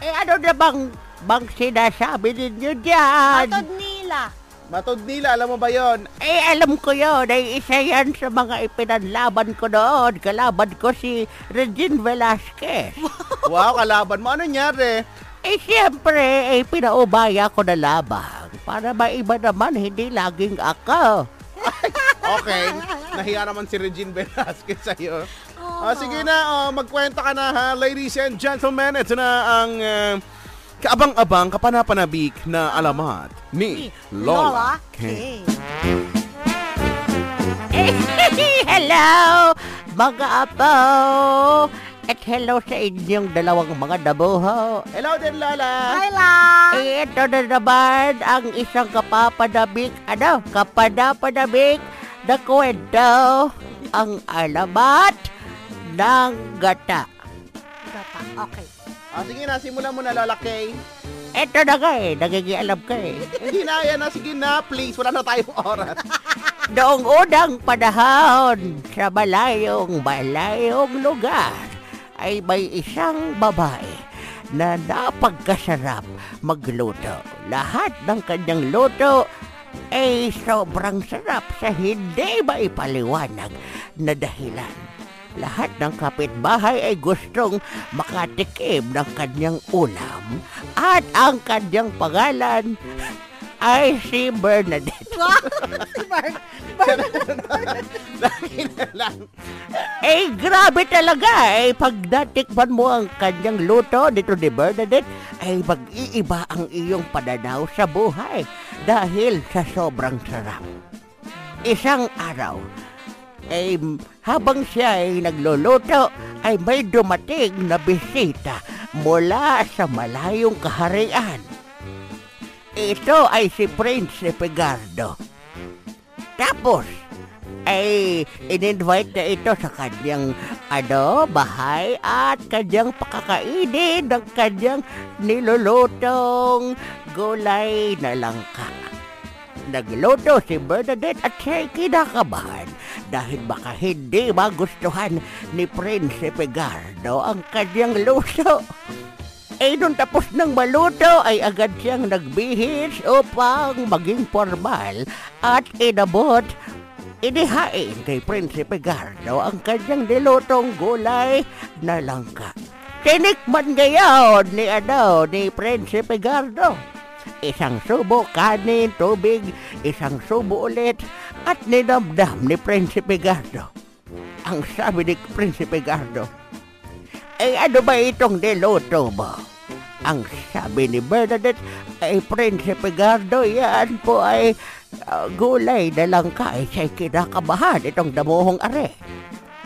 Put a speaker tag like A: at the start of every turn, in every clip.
A: Eh ano na bang, bang sinasabi ninyo dyan?
B: Matod nila.
C: Matod nila, alam mo ba yon?
A: Eh alam ko yun, ay isa yan sa mga ipinanlaban ko noon. Kalaban ko si Regine Velasquez.
C: Wow, kalaban mo. Ano nangyari?
A: Eh siyempre, eh pinaubaya ko na labang. Para maiba naman, hindi laging ako.
C: Okay, nahiya naman si Regine Velasquez sa'yo. Ah, sige na, oh, magkwenta ka na ha. Ladies and gentlemen, ito na ang uh, kaabang-abang kapanapanabik na alamat ni Lola, K.
A: Eh, hello, mga apo. At hello sa inyong dalawang mga dabuho.
C: Hello din, Lola.
B: Hi lang.
A: Eh, ito na naman ang isang kapapadabik, ano, kapadapadabik na kwento, ang alamat ng gata.
B: Gata. Okay.
C: Ah, sige na, simulan mo na, Lola Kay.
A: Ito na nga eh, nagigialam ka eh.
C: Hindi na, yan na. Sige na, please. Wala na tayong oras.
A: Noong unang panahon sa malayong malayong lugar ay may isang babae na napagkasarap magluto. Lahat ng kanyang luto ay sobrang sarap sa hindi maipaliwanag na dahilan. Lahat ng kapitbahay ay gustong makatikim ng kanyang ulam at ang kanyang pangalan ay si Bernadette.
B: Wow. si
C: lang.
A: Eh, grabe talaga eh. Pag natikman mo ang kanyang luto dito ni Bernadette, ay mag-iiba ang iyong pananaw sa buhay dahil sa sobrang sarap. Isang araw, eh, habang siya ay nagluluto, ay may dumating na bisita mula sa malayong kaharian. Ito ay si Prince Pegardo. Tapos, ay in-invite na ito sa kanyang ano, bahay at kanyang pakakainin ng kanyang nilulutong gulay na langka. Nagluto si Bernadette at siya'y kinakabahan dahil baka hindi magustuhan ni Prince Pegardo ang kanyang luto. Eh, nung tapos ng maluto ay agad siyang nagbihis upang maging formal at inabot inihain kay Prinsipe Gardo ang kanyang nilutong gulay na langka. Tinikman ngayon ni ano ni Prinsipe Gardo. Isang subo kanin, tubig, isang subo ulit at ninamdam ni Prinsipe Gardo. Ang sabi ni Prinsipe Gardo, eh ano ba itong niluto mo? Ang sabi ni Bernadette ay Prinsipe Gardo, yan po ay ah, gulay na langka ay siya'y kinakabahan itong damuhong are.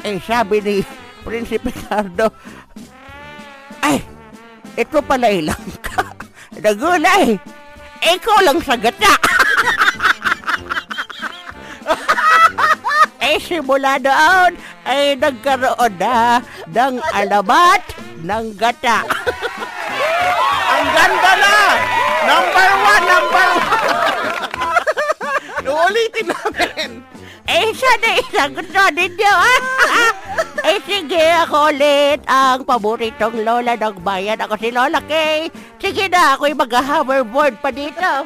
A: Eh sabi ni Prinsipe Gardo, ay, ito pala ay langka na gulay. Ikaw lang sa gata. eh simula doon ay nagkaroon na ng alamat ng gata.
C: Ang ganda na! Number one, number one! Uulitin namin.
A: Eh, sana isagot na ninyo, ah! eh, sige, ako ulit ang paboritong lola ng bayan. Ako si Lola Kay. Sige na, ako'y mag-hoverboard pa dito.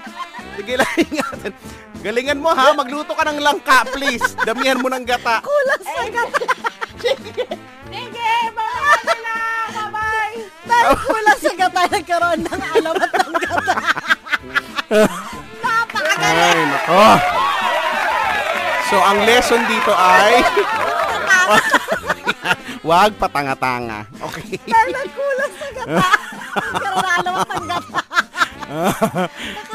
C: Sige lang ingatan. Galingan mo ha, magluto ka ng langka, please. Damihan mo ng gata.
B: Kulang sa gata.
A: Sige, mga na, bye-bye!
B: Dahil kulang sa gata, nagkaroon ng alamat ng gata. Napakagaling.
C: Ay, nako. So, ang lesson dito ay... Wag patanga-tanga. Okay.
B: Dahil nagkulang sa gata. Nagkaroon ng alamat ng gata.